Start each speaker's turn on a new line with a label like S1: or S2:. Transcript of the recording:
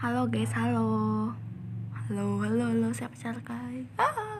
S1: Halo guys, halo. Halo, halo, halo, siapa guys? Ah.